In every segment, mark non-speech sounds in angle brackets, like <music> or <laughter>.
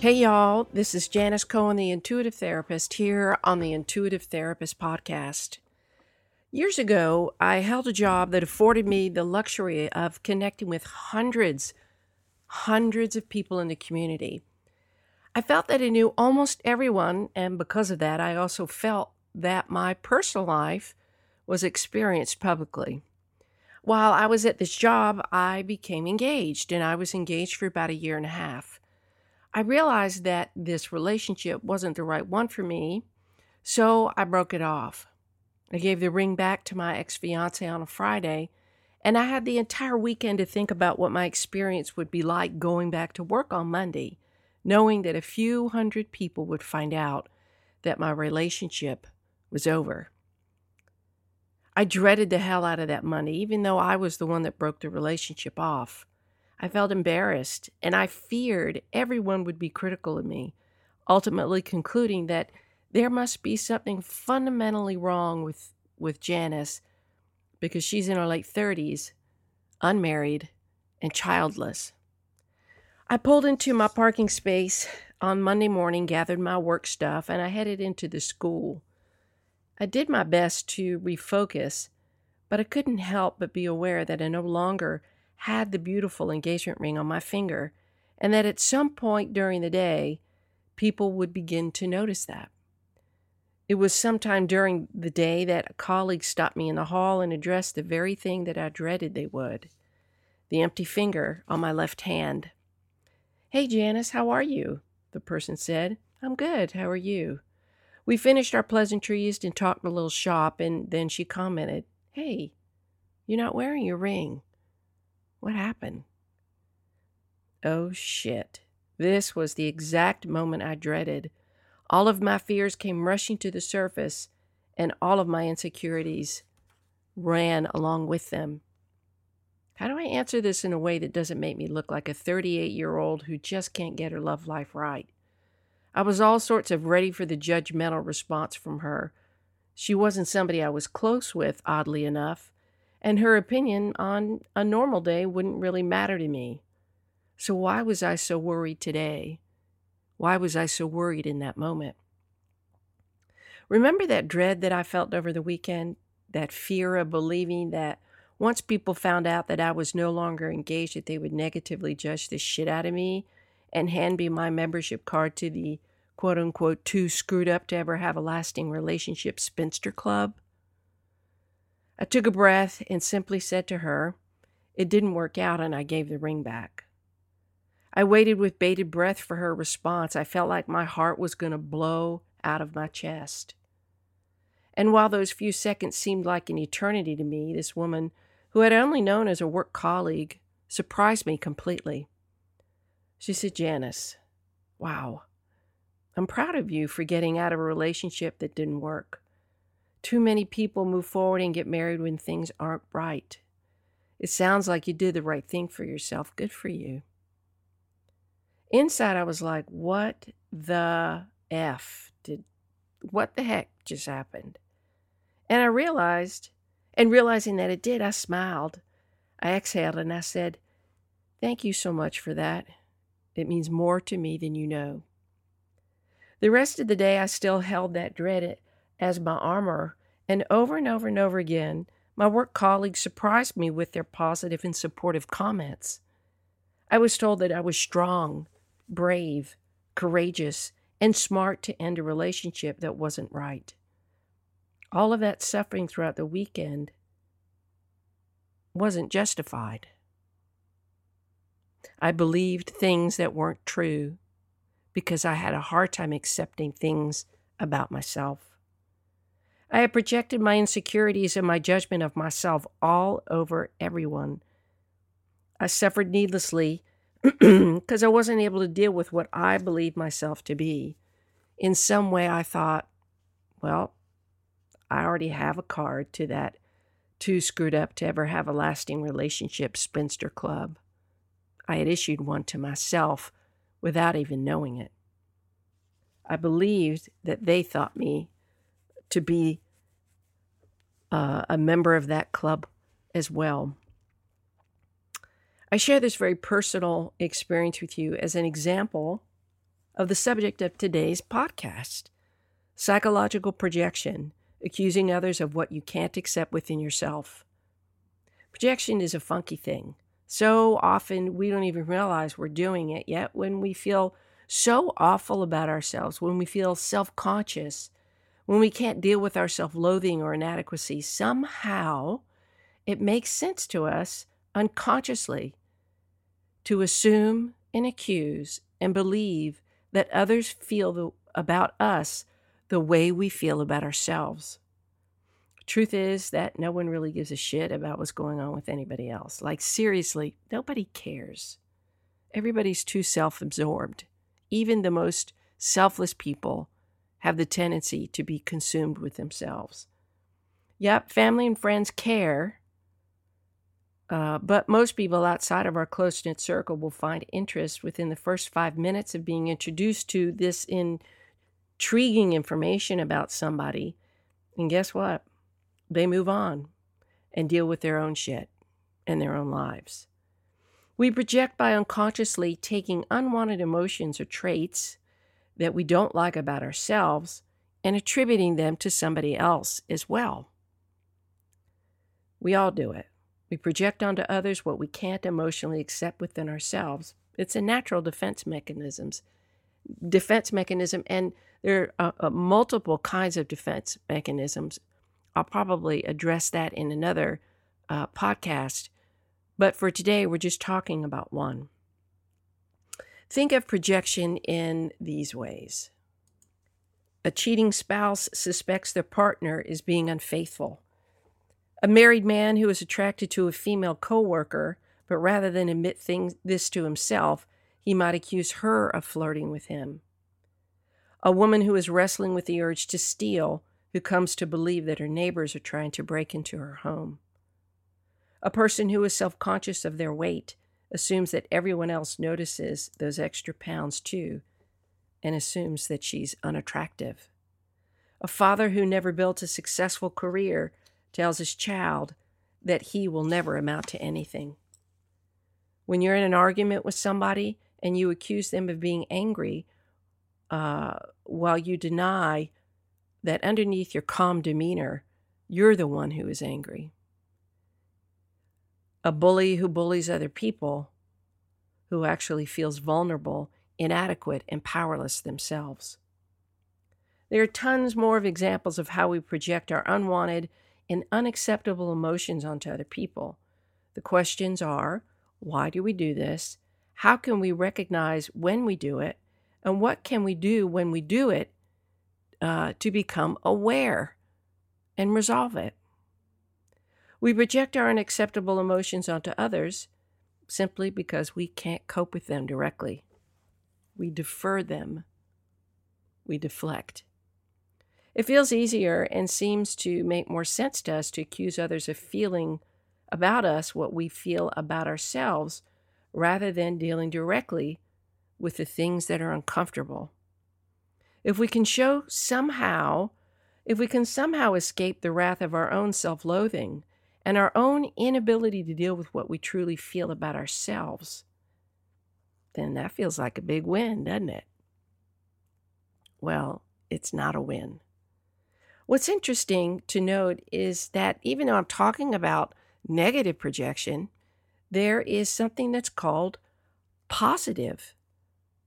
Hey, y'all, this is Janis Cohen, the Intuitive Therapist, here on the Intuitive Therapist Podcast. Years ago, I held a job that afforded me the luxury of connecting with hundreds, hundreds of people in the community. I felt that I knew almost everyone, and because of that, I also felt that my personal life was experienced publicly. While I was at this job, I became engaged, and I was engaged for about a year and a half. I realized that this relationship wasn't the right one for me, so I broke it off. I gave the ring back to my ex fiance on a Friday, and I had the entire weekend to think about what my experience would be like going back to work on Monday, knowing that a few hundred people would find out that my relationship was over. I dreaded the hell out of that money, even though I was the one that broke the relationship off. I felt embarrassed and I feared everyone would be critical of me, ultimately concluding that there must be something fundamentally wrong with, with Janis because she's in her late 30s, unmarried, and childless. I pulled into my parking space on Monday morning, gathered my work stuff, and I headed into the school. I did my best to refocus, but I couldn't help but be aware that I no longer had the beautiful engagement ring on my finger, and that at some point during the day, people would begin to notice that. It was sometime during the day that a colleague stopped me in the hall and addressed the very thing that I dreaded they would the empty finger on my left hand. Hey, Janis, how are you? The person said. I'm good. How are you? We finished our pleasantries and talked a little shop, and then she commented, Hey, you're not wearing your ring. What happened? Oh shit. This was the exact moment I dreaded. All of my fears came rushing to the surface, and all of my insecurities ran along with them. How do I answer this in a way that doesn't make me look like a 38 year old who just can't get her love life right? I was all sorts of ready for the judgmental response from her. She wasn't somebody I was close with, oddly enough, and her opinion on a normal day wouldn't really matter to me. So, why was I so worried today? Why was I so worried in that moment? Remember that dread that I felt over the weekend? That fear of believing that once people found out that I was no longer engaged, that they would negatively judge the shit out of me and hand me my membership card to the quote unquote too screwed up to ever have a lasting relationship spinster club? I took a breath and simply said to her, It didn't work out, and I gave the ring back. I waited with bated breath for her response. I felt like my heart was going to blow out of my chest. And while those few seconds seemed like an eternity to me, this woman, who had only known as a work colleague, surprised me completely. She said, Janis, wow, I'm proud of you for getting out of a relationship that didn't work. Too many people move forward and get married when things aren't right. It sounds like you did the right thing for yourself. Good for you. Inside, I was like, what the F did, what the heck just happened? And I realized, and realizing that it did, I smiled. I exhaled and I said, Thank you so much for that. It means more to me than you know. The rest of the day, I still held that dread as my armor, and over and over and over again, my work colleagues surprised me with their positive and supportive comments. I was told that I was strong, brave, courageous, and smart to end a relationship that wasn't right. All of that suffering throughout the weekend wasn't justified. I believed things that weren't true because I had a hard time accepting things about myself. I had projected my insecurities and my judgment of myself all over everyone. I suffered needlessly <clears throat> because I wasn't able to deal with what I believed myself to be. In some way, I thought, well, I already have a card to that too screwed up to ever have a lasting relationship spinster club. I had issued one to myself without even knowing it. I believed that they thought me to be uh, a member of that club as well. I share this very personal experience with you as an example of the subject of today's podcast psychological projection, accusing others of what you can't accept within yourself. Projection is a funky thing. So often we don't even realize we're doing it yet when we feel so awful about ourselves, when we feel self conscious, when we can't deal with our self loathing or inadequacy. Somehow it makes sense to us unconsciously to assume and accuse and believe that others feel the, about us the way we feel about ourselves. Truth is that no one really gives a shit about what's going on with anybody else. Like, seriously, nobody cares. Everybody's too self absorbed. Even the most selfless people have the tendency to be consumed with themselves. Yep, family and friends care, uh, but most people outside of our close knit circle will find interest within the first five minutes of being introduced to this intriguing information about somebody. And guess what? They move on and deal with their own shit and their own lives. We project by unconsciously taking unwanted emotions or traits that we don't like about ourselves and attributing them to somebody else as well. We all do it. We project onto others what we can't emotionally accept within ourselves. It's a natural defense mechanisms, defense mechanism, and there are uh, multiple kinds of defense mechanisms. I'll probably address that in another uh, podcast, but for today, we're just talking about one. Think of projection in these ways. A cheating spouse suspects their partner is being unfaithful. A married man who is attracted to a female coworker, but rather than admit things, this to himself, he might accuse her of flirting with him. A woman who is wrestling with the urge to steal, who comes to believe that her neighbors are trying to break into her home. A person who is self conscious of their weight assumes that everyone else notices those extra pounds too, and assumes that she's unattractive. A father who never built a successful career tells his child that he will never amount to anything. When you're in an argument with somebody and you accuse them of being angry, uh, while you deny that underneath your calm demeanor, you're the one who is angry. A bully who bullies other people, who actually feels vulnerable, inadequate, and powerless themselves. There are tons more of examples of how we project our unwanted and unacceptable emotions onto other people. The questions are why do we do this? How can we recognize when we do it? And what can we do when we do it uh, to become aware and resolve it? We project our unacceptable emotions onto others simply because we can't cope with them directly. We defer them, we deflect. It feels easier and seems to make more sense to us to accuse others of feeling about us what we feel about ourselves rather than dealing directly with the things that are uncomfortable. If we can show somehow, if we can somehow escape the wrath of our own self loathing and our own inability to deal with what we truly feel about ourselves, then that feels like a big win, doesn't it? Well, it's not a win. What's interesting to note is that even though I'm talking about negative projection, there is something that's called positive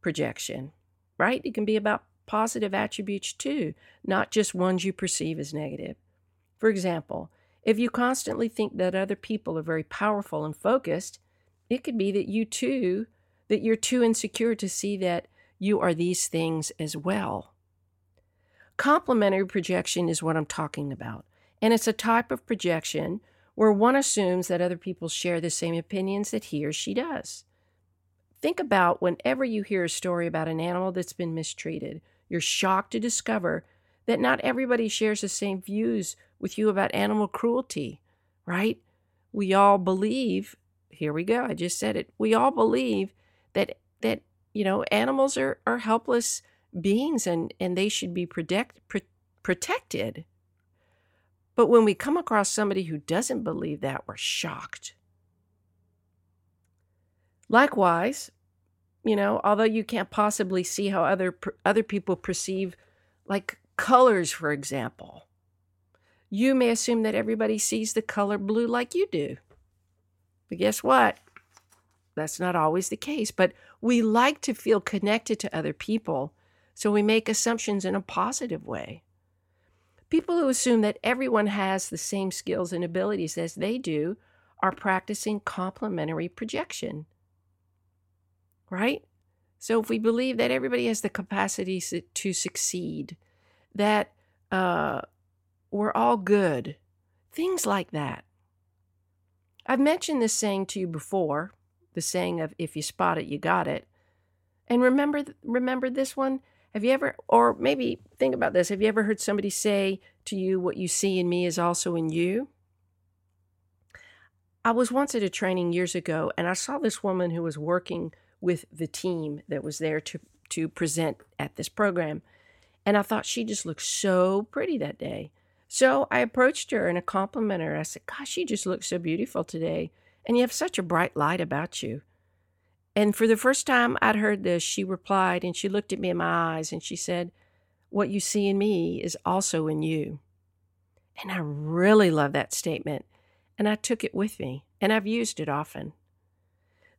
projection, right? It can be about positive attributes too, not just ones you perceive as negative. For example, if you constantly think that other people are very powerful and focused, it could be that you too, that you're too insecure to see that you are these things as well. Complementary projection is what I'm talking about, and it's a type of projection where one assumes that other people share the same opinions that he or she does. Think about whenever you hear a story about an animal that's been mistreated, you're shocked to discover that not everybody shares the same views with you about animal cruelty, right? We all believe, here we go, I just said it. We all believe that that you know, animals are are helpless beings and and they should be protect, pr- protected. But when we come across somebody who doesn't believe that, we're shocked. Likewise, you know, although you can't possibly see how other other people perceive like colors for example, you may assume that everybody sees the color blue like you do. But guess what? That's not always the case, but we like to feel connected to other people, so we make assumptions in a positive way. People who assume that everyone has the same skills and abilities as they do are practicing complementary projection. Right? So if we believe that everybody has the capacity to succeed, that uh, we're all good, things like that. I've mentioned this saying to you before, the saying of if you spot it, you got it. And remember remember this one? Have you ever or maybe think about this, have you ever heard somebody say to you what you see in me is also in you? I was once at a training years ago and I saw this woman who was working with the team that was there to to present at this program. And I thought she just looked so pretty that day. So I approached her and I complimented her. I said, Gosh, you just look so beautiful today. And you have such a bright light about you. And for the first time I'd heard this, she replied and she looked at me in my eyes and she said, What you see in me is also in you. And I really love that statement. And I took it with me and I've used it often.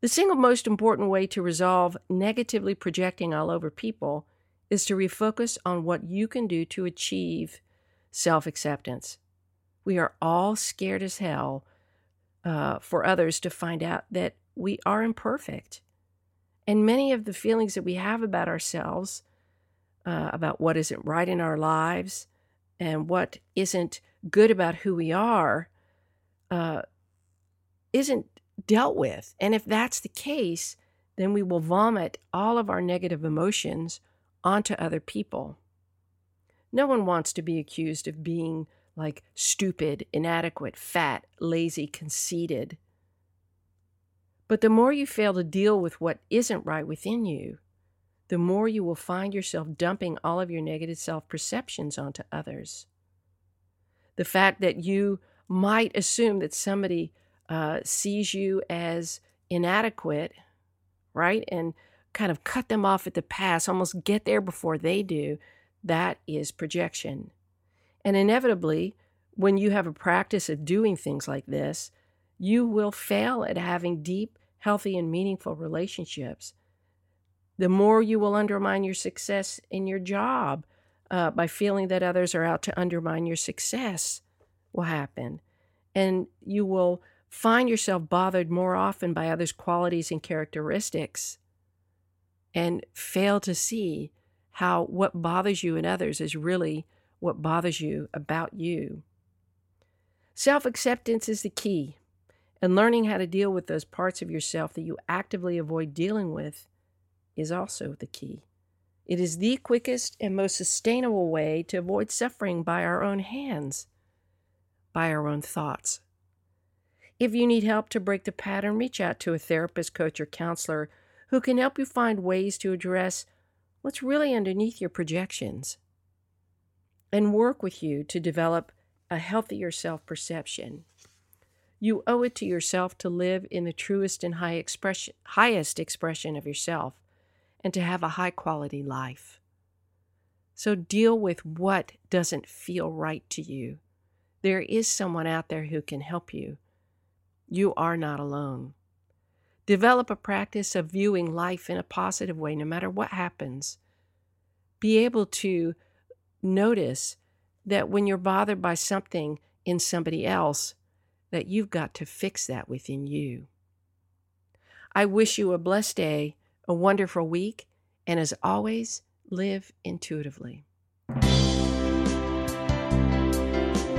The single most important way to resolve negatively projecting all over people is to refocus on what you can do to achieve self acceptance. We are all scared as hell uh, for others to find out that we are imperfect. And many of the feelings that we have about ourselves, uh, about what isn't right in our lives, and what isn't good about who we are, uh, isn't dealt with. And if that's the case, then we will vomit all of our negative emotions onto other people. No one wants to be accused of being like stupid, inadequate, fat, lazy, conceited. But the more you fail to deal with what isn't right within you, the more you will find yourself dumping all of your negative self perceptions onto others. The fact that you might assume that somebody uh, sees you as inadequate, right? And kind of cut them off at the pass, almost get there before they do, that is projection. And inevitably, when you have a practice of doing things like this, you will fail at having deep, healthy, and meaningful relationships. The more you will undermine your success in your job uh, by feeling that others are out to undermine your success, will happen. And you will find yourself bothered more often by others' qualities and characteristics and fail to see how what bothers you in others is really what bothers you about you. Self acceptance is the key, and learning how to deal with those parts of yourself that you actively avoid dealing with is also the key. It is the quickest and most sustainable way to avoid suffering by our own hands, by our own thoughts. If you need help to break the pattern, reach out to a therapist, coach, or counselor who can help you find ways to address what's really underneath your projections and work with you to develop a healthier self perception. You owe it to yourself to live in the truest and high expression, highest expression of yourself and to have a high quality life. So deal with what doesn't feel right to you. There is someone out there who can help you. You are not alone. Develop a practice of viewing life in a positive way no matter what happens. Be able to notice that when you're bothered by something in somebody else, that you've got to fix that within you. I wish you a blessed day, a wonderful week, and as always, live intuitively.